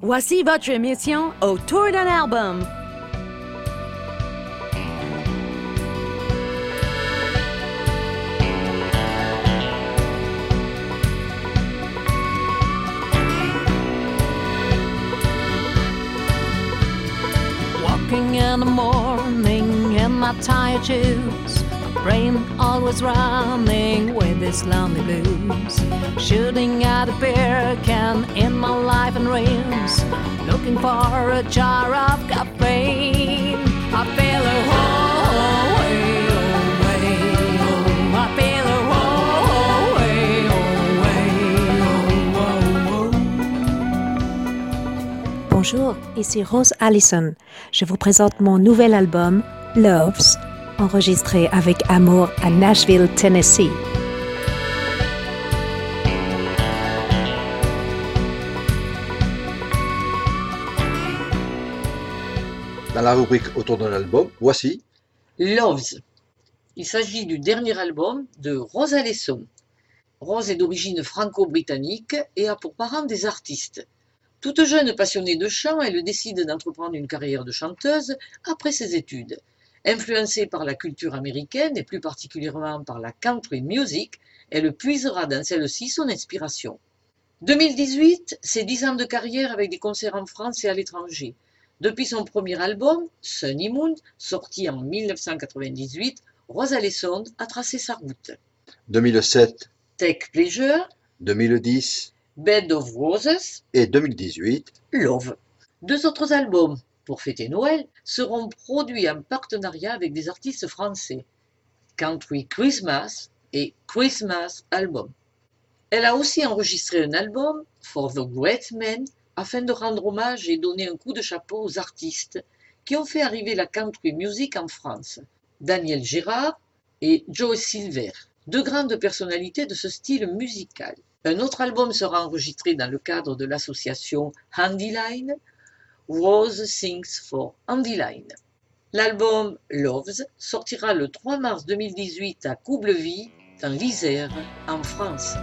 Voici votre émission Autour d'un album. Walking in the morning in my tired shoes. Brain always running with this lonely blues. Shooting at a beer can in my life and dreams. Looking for a jar of caffeine. I feel a whole way. Oh, I feel a whole way. Bonjour, ici Rose Allison. Je vous présente mon nouvel album, Loves, enregistré avec amour à Nashville, Tennessee. Dans la rubrique autour d'un album, voici Loves. Il s'agit du dernier album de Rose Alesson. Rose est d'origine franco-britannique et a pour parents des artistes. Toute jeune passionnée de chant, elle décide d'entreprendre une carrière de chanteuse après ses études. Influencée par la culture américaine et plus particulièrement par la country music, elle puisera dans celle-ci son inspiration. 2018, c'est 10 ans de carrière avec des concerts en France et à l'étranger. Depuis son premier album, Sunny Moon, sorti en 1998, Rose Alesson a tracé sa route. 2007, Take Pleasure, 2010 Bed of Roses, et 2018. Love. Deux autres albums, pour fêter Noël, seront produits en partenariat avec des artistes français. Country Christmas et Christmas Album. Elle a aussi enregistré un album, For the Great Men, afin de rendre hommage et donner un coup de chapeau aux artistes qui ont fait arriver la country music en France. Daniel Gérard et Joe Silver, deux grandes personnalités de ce style musical. Un autre album sera enregistré dans le cadre de l'association Handyline, Rose Sings for Handyline. L'album Loves sortira le 3 mars 2018 à Coubleville, dans l'Isère, en France.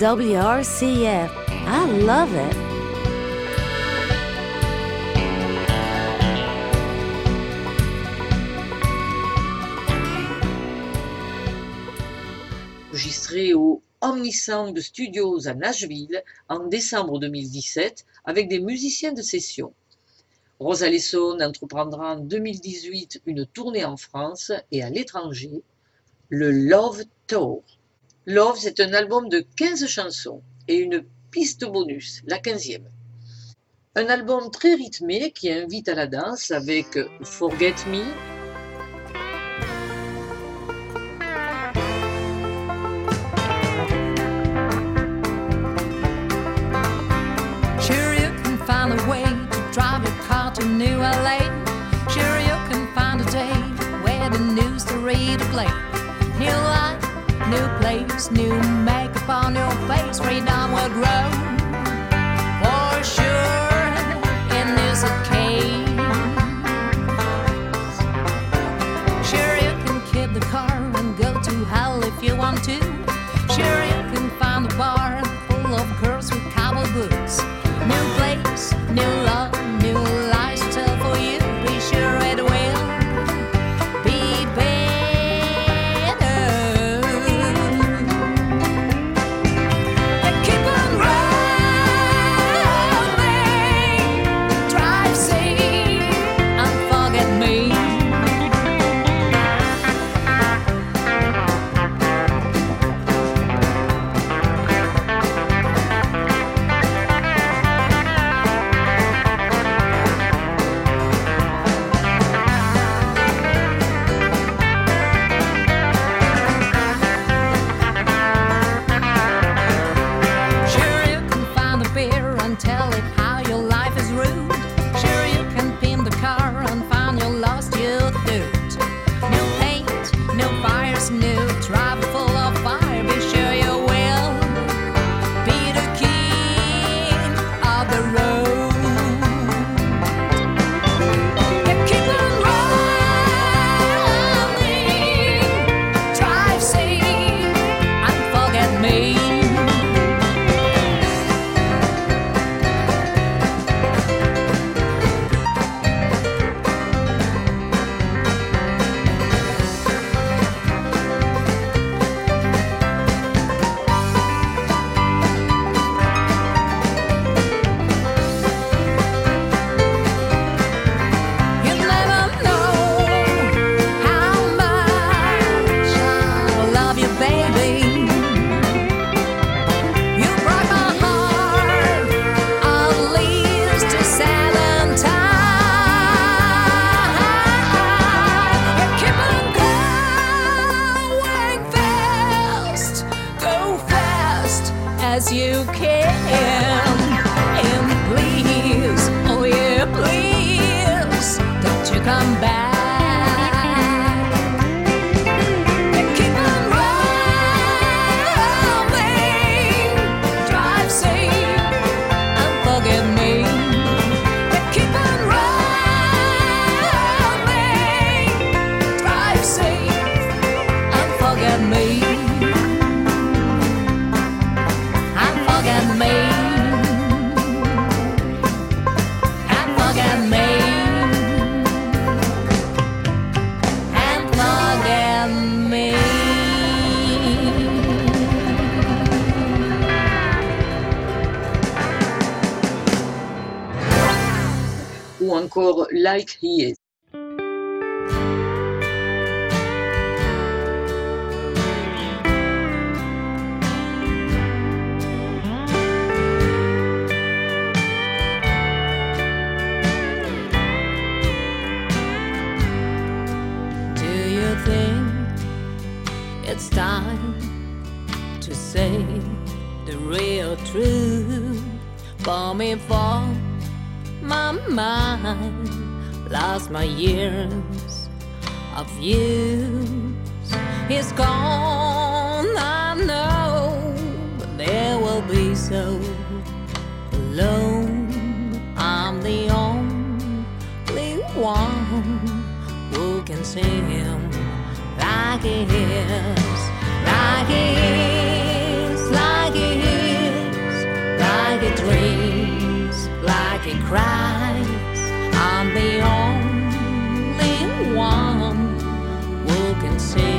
WRCF. I love it. enregistré au Omnisound Studios à Nashville en décembre 2017 avec des musiciens de session. Rose Alesson entreprendra en 2018 une tournée en France et à l'étranger, le Love Tour. Love, c'est un album de 15 chansons et une piste bonus, la 15e. Un album très rythmé qui invite à la danse avec Forget Me, New life, new place, new makeup on your face, freedom will grow. Encore Like He Is. Do you think it's time to say the real truth for me? For my mind lost my years of use. It's gone, I know, but there will be so alone. I'm the only one who can see him like he is, like he is, cries. I'm the only one who can see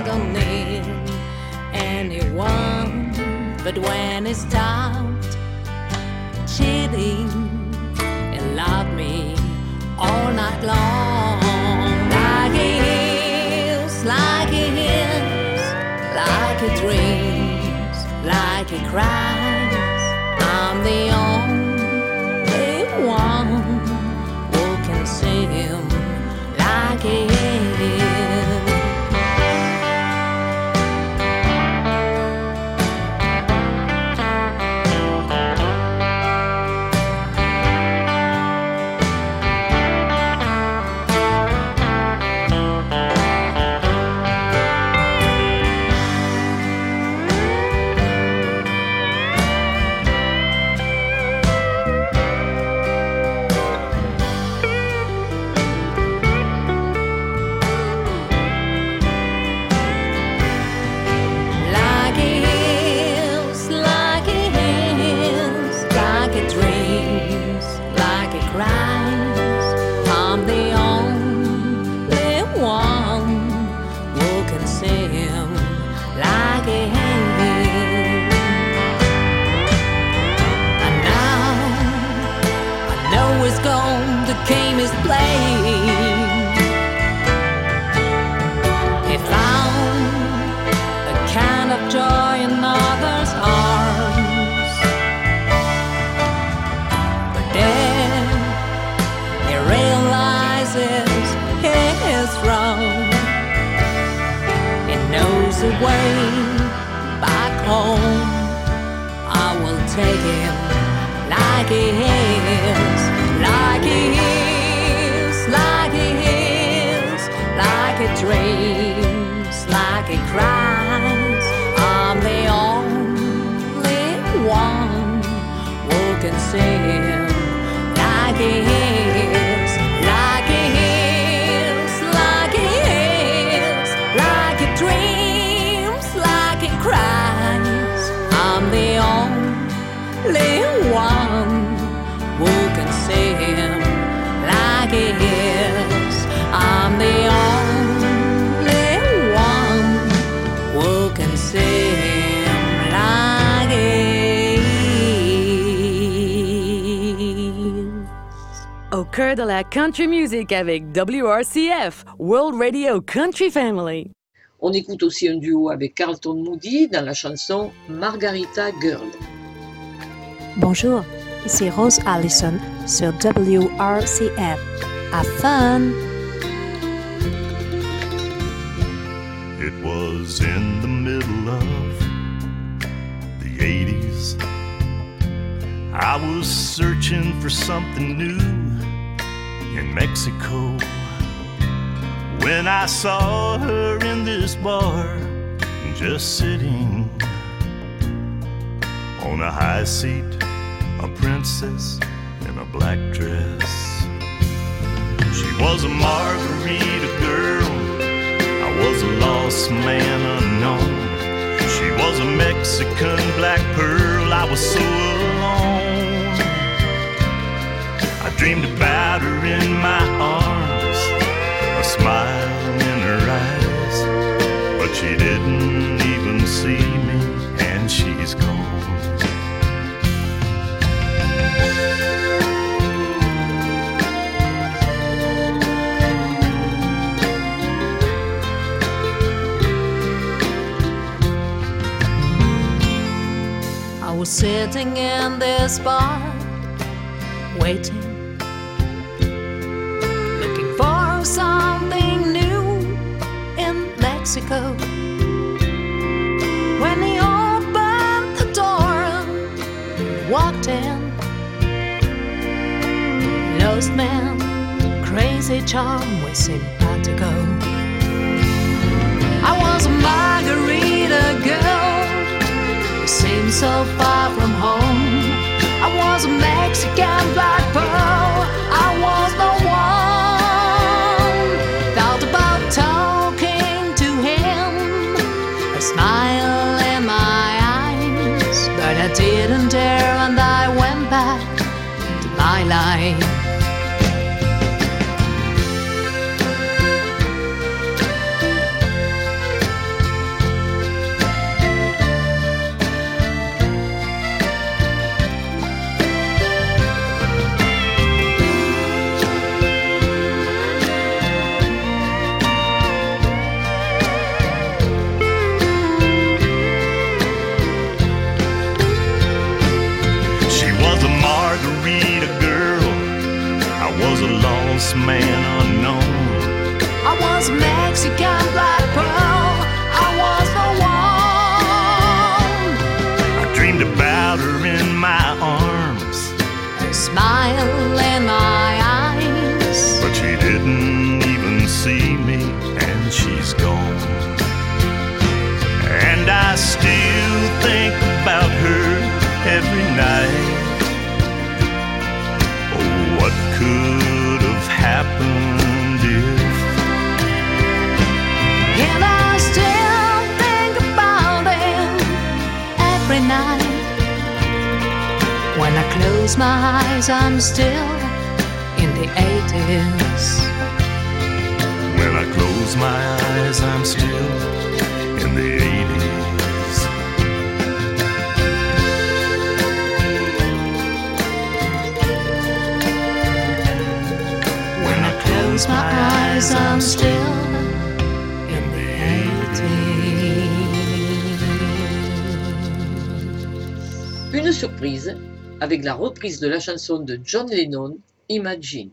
I don't need anyone, but when it stopped cheating and loved me all night long. Like it is, like it is, like it dreams, like it cries. The back home. I will take him like he is, like he is, like he is, like he dreams, like he cries. I'm the only one who can see him like he is, cœur de la country music avec WRCF, World Radio Country Family. On écoute aussi un duo avec Carlton Moody dans la chanson Margarita Girl. Bonjour, ici Rose Allison sur WRCF. Have fun! It was in the middle of the 80s. I was searching for something new in Mexico when I saw her in this bar, just sitting on a high seat, a princess in a black dress. She was a margarita girl. I was a lost man unknown. She was a Mexican black pearl. I was so alone. Dreamed about her in my arms, a smile in her eyes, but she didn't even see me, and she's gone. I was sitting in this bar, waiting, something new in Mexico. When he opened the door, walked in, lost man, crazy charm with simpatico. I was a margarita girl seemed so far from home. I was a Mexican black I close my eyes, I'm still in the 80s. When I close my eyes, I'm still in the 80s. When I Close my eyes, I'm still in the 80s. Une surprise avec la reprise de la chanson de John Lennon, Imagine.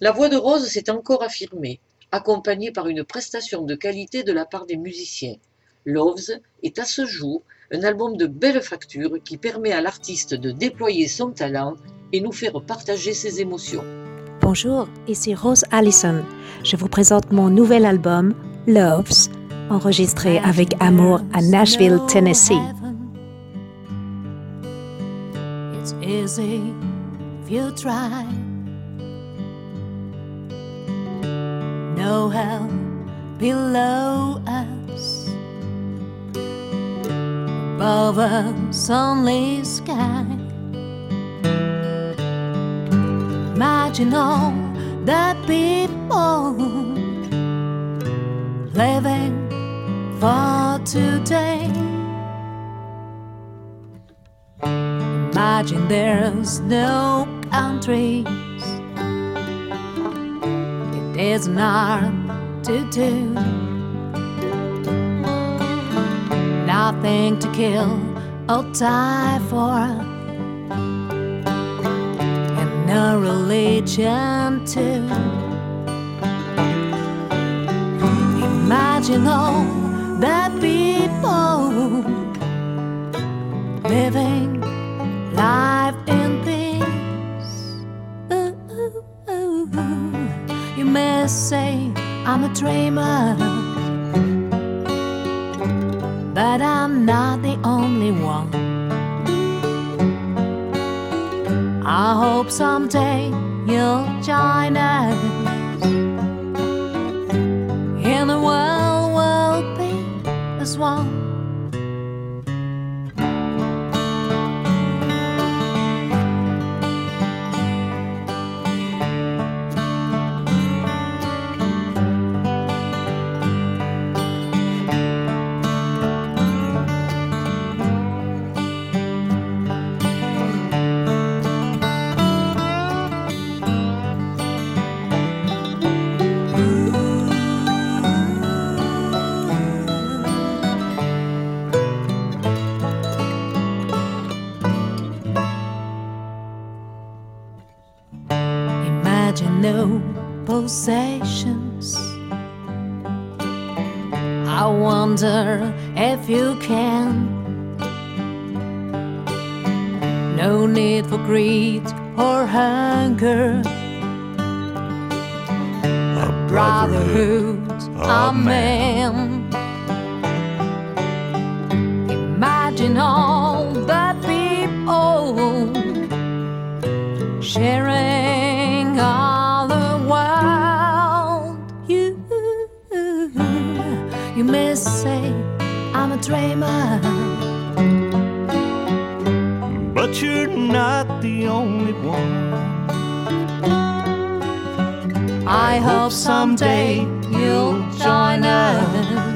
La voix de Rose s'est encore affirmée, accompagnée par une prestation de qualité de la part des musiciens. Loves est à ce jour un album de belle facture qui permet à l'artiste de déployer son talent et nous faire partager ses émotions. Bonjour, ici Rose Allison. Je vous présente mon nouvel album, Loves, enregistré avec amour à Nashville, Tennessee. Easy if you try. No hell below us. Above us, only sky. Imagine all the people living for today. Imagine there's no countries. It isn't hard to do. Nothing to kill or die for. And no religion too. Imagine all the people living life in peace. Ooh, ooh, ooh. You may say I'm a dreamer, but I'm not the only one. I hope someday you'll join us. In the world will be as one. Wonder if you can. No need for greed or hunger. A Brotherhood of men. Imagine all I hope someday you'll join us.